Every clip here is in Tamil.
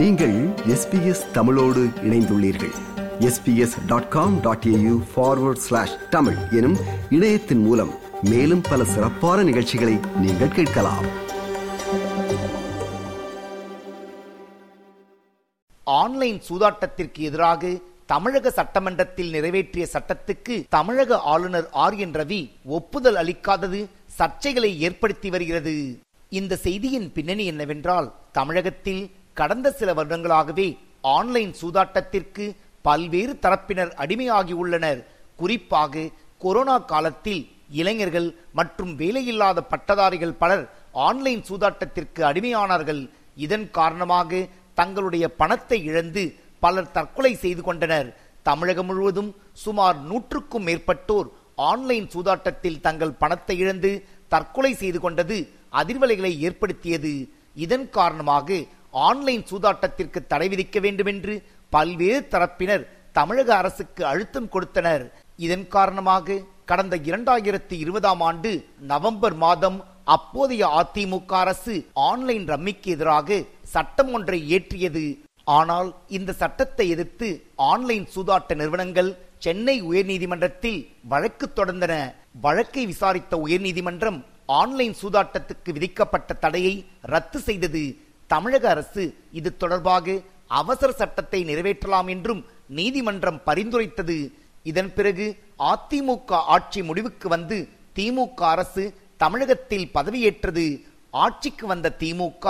நீங்கள் எஸ்பிஎஸ் தமிழோடு இணைந்துள்ளீர்கள். SBS dot com dot AU forward slash Tamil எனும் இணையத்தின் மூலம் மேலும் பல சிறப்பான நிகழ்ச்சிகளை நீங்கள் கேட்கலாம். ஆன்லைன் சூதாட்டத்திற்கு எதிராக தமிழக சட்டமன்றத்தில் நிறைவேற்றிய சட்டத்துக்கு தமிழக ஆளுநர் ஆர் என் ரவி ஒப்புதல் அளிக்காதது சர்ச்சைகளை ஏற்படுத்தி வருகிறது. இந்த செய்தியின் பின்னணி என்னவென்றால் தமிழகத்தில் கடந்த சில வருடங்களாகவே ஆன்லைன் சூதாட்டத்திற்கு பல்வேறு தரப்பினர் அடிமையாகியுள்ளனர். குறிப்பாக கொரோனா காலத்தில் இளைஞர்கள் மற்றும் வேலையில்லாத பட்டதாரிகள் பலர் ஆன்லைன் சூதாட்டத்திற்கு அடிமையானார்கள். இதன் காரணமாக தங்களுடைய பணத்தை இழந்து பலர் தற்கொலை செய்து கொண்டனர். தமிழகம் முழுவதும் சுமார் நூற்றுக்கும் மேற்பட்டோர் ஆன்லைன் சூதாட்டத்தில் தங்கள் பணத்தை இழந்து தற்கொலை செய்து கொண்டது அதிர்வலைகளை ஏற்படுத்தியது. இதன் காரணமாக ஆன்லைன் சூதாட்டத்திற்கு தடை விதிக்க வேண்டும் என்று பல்வேறு தரப்பினர் தமிழக அரசுக்கு அழுத்தம் கொடுத்தனர். இதன் காரணமாக கடந்த இரண்டாயிரத்தி இருபதாம் ஆண்டு நவம்பர் மாதம் அப்போதைய அதிமுக அரசு ஆன்லைன் ரம்மிக்கு எதிராக சட்டம் ஒன்றை இயற்றியது ஆனால் இந்த சட்டத்தை எதிர்த்து ஆன்லைன் சூதாட்ட நிறுவனங்கள் சென்னை உயர்நீதிமன்றத்தில் வழக்கு தொடர்ந்தன. வழக்கை விசாரித்த உயர்நீதிமன்றம் ஆன்லைன் சூதாட்டத்துக்கு விதிக்கப்பட்ட தடையை ரத்து செய்தது. தமிழக அரசு இது தொடர்பாக அவசர சட்டத்தை நிறைவேற்றலாம் என்றும் நீதிமன்றம் பரிந்துரைத்தது. இதன் பிறகு அதிமுக ஆட்சி முடிவுக்கு வந்து திமுக அரசு தமிழகத்தில் பதவியேற்றது. ஆட்சிக்கு வந்த திமுக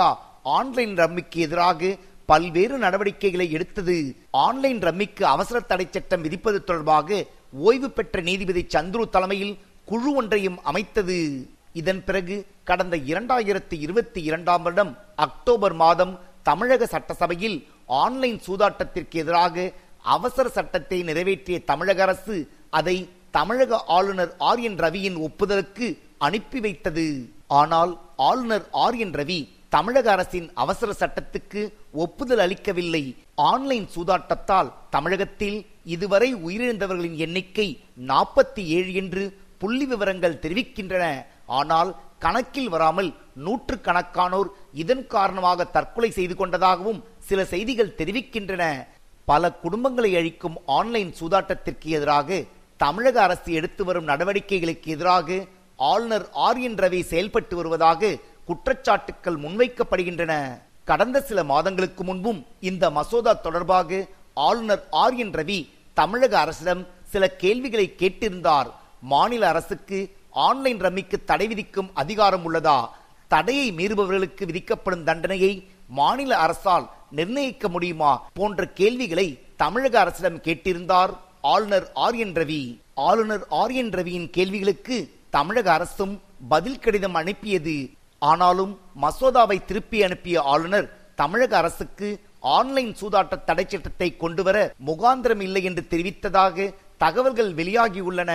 ஆன்லைன் ரம்மிக்கு எதிராக பல்வேறு நடவடிக்கைகளை எடுத்தது. ஆன்லைன் ரம்மிக்கு அவசர தடை சட்டம் விதிப்பது தொடர்பாக ஓய்வு பெற்ற நீதிபதி சந்துரு தலைமையில் குழு ஒன்றையும் அமைத்தது. இதன் பிறகு கடந்த இரண்டாயிரத்தி இருபத்தி இரண்டாம் வருடம் அக்டோபர் மாதம் தமிழக சட்டசபையில் ஆன்லைன் சூதாட்டத்திற்கு எதிராக அவசர சட்டத்தை நிறைவேற்றிய தமிழக அரசு அதை தமிழக ஆளுநர் ஆர் என் ரவியின் ஒப்புதலுக்கு அனுப்பி வைத்தது. ஆனால் ஆளுநர் ஆர் என் ரவி தமிழக அரசின் அவசர சட்டத்துக்கு ஒப்புதல் அளிக்கவில்லை. ஆன்லைன் சூதாட்டத்தால் தமிழகத்தில் இதுவரை உயிரிழந்தவர்களின் எண்ணிக்கை நாற்பத்தி ஏழு என்று புள்ளி விவரங்கள் தெரிவிக்கின்றன. ஆனால் கணக்கில் வராமல் நூற்று கணக்கானோர் இதன் காரணமாக தற்கொலை செய்து கொண்டதாகவும் சில செய்திகள் தெரிவிக்கின்றன. பல குடும்பங்களை அழிக்கும் ஆன்லைன் சூதாட்டத்திற்கு எதிராக தமிழக அரசு எடுத்து வரும் நடவடிக்கைகளுக்கு எதிராக ஆளுநர் ஆர் என் ரவி செயல்பட்டு வருவதாக குற்றச்சாட்டுக்கள் முன்வைக்கப்படுகின்றன. கடந்த சில மாதங்களுக்கு முன்பும் இந்த மசோதா தொடர்பாக ஆளுநர் ஆர் என் ரவி தமிழக அரசிடம் சில கேள்விகளை கேட்டிருந்தார். மாநில அரசுக்கு ஆன்லைன் ரம்மிக்கு தடை விதிக்கும் அதிகாரம் உள்ளதா? தடையை மீறுபவர்களுக்கு விதிக்கப்படும் தண்டனையை மாநில அரசால் நிர்ணயிக்க முடியுமா போன்ற கேள்விகளை தமிழக அரசிடம் கேட்டிருந்தார் ஆளுநர் ஆர் என் ரவி. ஆளுநர் ஆர் என் ரவியின் கேள்விகளுக்கு தமிழக அரசும் பதில் கடிதம் அனுப்பியது. ஆனாலும் மசோதாவை திருப்பி அனுப்பிய ஆளுநர் தமிழக அரசுக்கு ஆன்லைன் சூதாட்ட தடை சட்டத்தை கொண்டுவர முகாந்திரம் இல்லை என்று தெரிவித்ததாக தகவல்கள் வெளியாகியுள்ளன.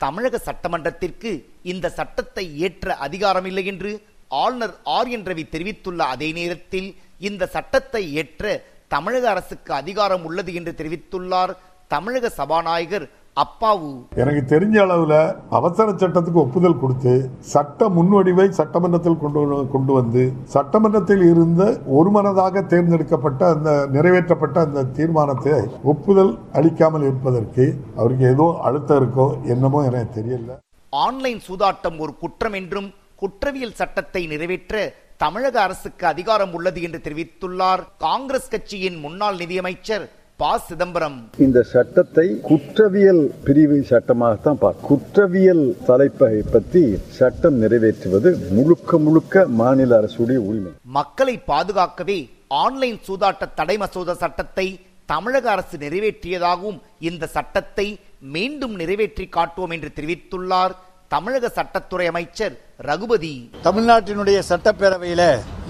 தமிழக சட்டமன்றத்திற்கு இந்த சட்டத்தை ஏற்ற அதிகாரம் இல்லை என்று ஆளுநர் ஆர் என் ரவி தெரிவித்துள்ள அதே நேரத்தில் இந்த சட்டத்தை ஏற்ற தமிழக அரசுக்கு அதிகாரம் உள்ளது என்று தெரிவித்துள்ளார் தமிழக சபாநாயகர் அப்பாவு. எனக்கு தெரிஞ்ச அளவுல அவசர சட்டத்துக்கு ஒப்புதல் கொடுத்து சட்ட முன்வடிவை சட்டமன்றத்தில் கொண்டு வந்து- கொண்டு வந்து சட்டமன்றத்தில் இருந்த ஒருமனதாக தேர்ந்தெடுக்கப்பட்ட அந்த நிறைவேற்றப்பட்ட அந்த தீர்மானத்தை ஒப்புதல் அளிக்காமல் இருப்பதற்கு அவருக்கு ஏதோ அழுத்தம் இருக்கோ என்னமோ எனக்கு தெரியல. ஆன்லைன் சூதாட்டம் ஒரு குற்றம் என்றும் குற்றவியல் சட்டத்தை நிறைவேற்ற தமிழக அரசுக்கு அதிகாரம் உள்ளது என்று தெரிவித்துள்ளார் காங்கிரஸ் கட்சியின் முன்னாள் நிதியமைச்சர் ப சிதம்பரம். இந்த சட்டத்தை குற்றவியல் பிரிவு சட்டமாகத்தான் பார்க்க குற்றவியல் தலைப்பை பற்றி சட்டம் நிறைவேற்றுவது முழுக்க முழுக்க மாநில அரசுடைய உரிமை. மக்களை பாதுகாக்கவே ஆன்லைன் சூதாட்ட தடை மசோதா சட்டத்தை தமிழக அரசு நிறைவேற்றியதாகவும் இந்த சட்டத்தை மீண்டும் நிறைவேற்றி காட்டுவோம் என்று தெரிவித்துள்ளார் தமிழக சட்டத்துறை அமைச்சர் ரகுபதி. தமிழ்நாட்டினுடைய சட்டப்பேரவையில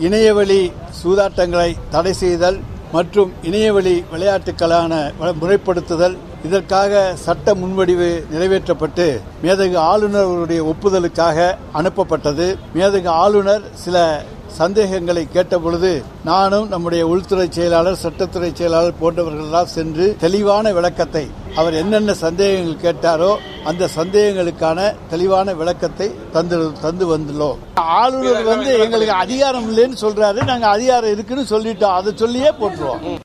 இணையவழி சூதாட்டங்களை தடை செய்தல் மற்றும் இணையவழி விளையாட்டுக்களான வ- முறைப்படுத்துதல் இதற்காக சட்ட முன்வடிவு நிறைவேற்றப்பட்டு மேதகு ஆளுநர் ஒப்புதலுக்காக அனுப்பப்பட்டது. மேதகு ஆளுநர் சில சந்தேகங்களை கேட்ட பொழுது நானும் நம்முடைய உள்துறை செயலாளர் சட்டத்துறை செயலாளர் போன்றவர்களெல்லாம் சென்று தெளிவான விளக்கத்தை அவர் என்னென்ன சந்தேகங்கள் கேட்டாரோ அந்த சந்தேகங்களுக்கான தெளிவான விளக்கத்தை தந்து தந்து வந்துள்ளோம். ஆளுநர் வந்து எங்களுக்கு அதிகாரம் இல்லைன்னு சொல்றாரு நாங்க அதிகாரம் இருக்குன்னு சொல்லிட்டோம். அதை சொல்லியே போட்டுருவோம்.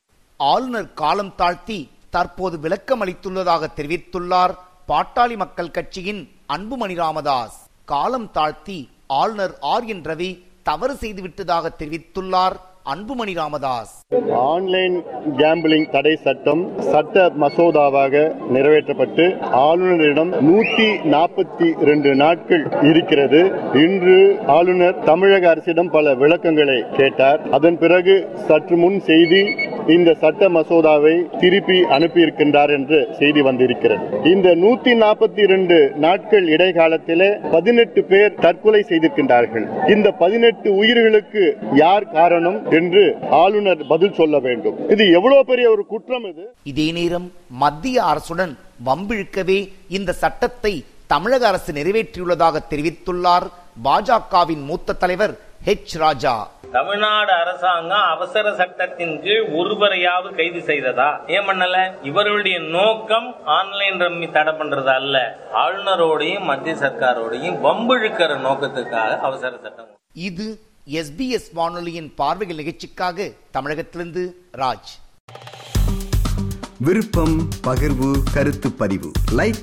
ஆளுநர் காலம் தாழ்த்தி தற்போது விளக்கம் அளித்துள்ளதாக தெரிவித்துள்ளார் பாட்டாளி மக்கள் கட்சியின் அன்புமணி ராமதாஸ். காலம் தாழ்த்தி ஆளுநர் ஆர் என் ரவி தவறு செய்துவிட்டதாக தெரிவித்துள்ளார் அன்புமணி ராமதாஸ். ஆன்லைன் கேம்பிளிங் தடை சட்டம் சட்ட மசோதாவாக நிறைவேற்றப்பட்டு ஆளுநரிடம் நூத்தி நாற்பத்தி ரெண்டு நாட்கள் இருக்கிறது. இன்று ஆளுநர் தமிழக அரசிடம் பல விளக்கங்களை கேட்டார். அதன் பிறகு சற்று முன் செய்தி இந்த சட்ட மசோதாவை திருப்பி அனுப்பியிருக்கின்றார் என்று செய்தி வந்திருக்கிறது. இந்த நூத்தி நாற்பத்தி இரண்டு நாட்கள் இடைக்காலத்திலே பதினெட்டு பேர் தற்கொலை செய்திருக்கின்றார்கள். இந்த பதினெட்டு உயிர்களுக்கு யார் காரணம் என்று ஆளுநர் பதில் சொல்ல வேண்டும். இது எவ்வளவு பெரிய ஒரு குற்றம் இது? இதே நேரம் மத்திய அரசுடன் வம்பிழுக்கவே இந்த சட்டத்தை தமிழக அரசு நிறைவேற்றியுள்ளதாக தெரிவித்துள்ளார் பாஜகவின் மூத்த தலைவர் ஹெச் ராஜா. தமிழ்நாடு அரசாங்கம் அவசர சட்டத்தின் கீழ் ஒருவரையாவது கைது செய்ததா? ஏன் பண்ணல? இவர்களுடைய நோக்கம் ஆன்லைன் ரம்மி தடை பண்றது அல்ல. ஆளுநரோடையும் மத்திய சர்க்காரோடையும் வம்பிழுக்கிற நோக்கத்துக்காக அவசர சட்டம். இது எஸ்பிஎஸ் வானொலியின் பார்வைகள் நிகழ்ச்சிக்காக தமிழகத்திலிருந்து ராஜ். விருப்பம் பகிர்வு கருத்து பதிவு. லைக்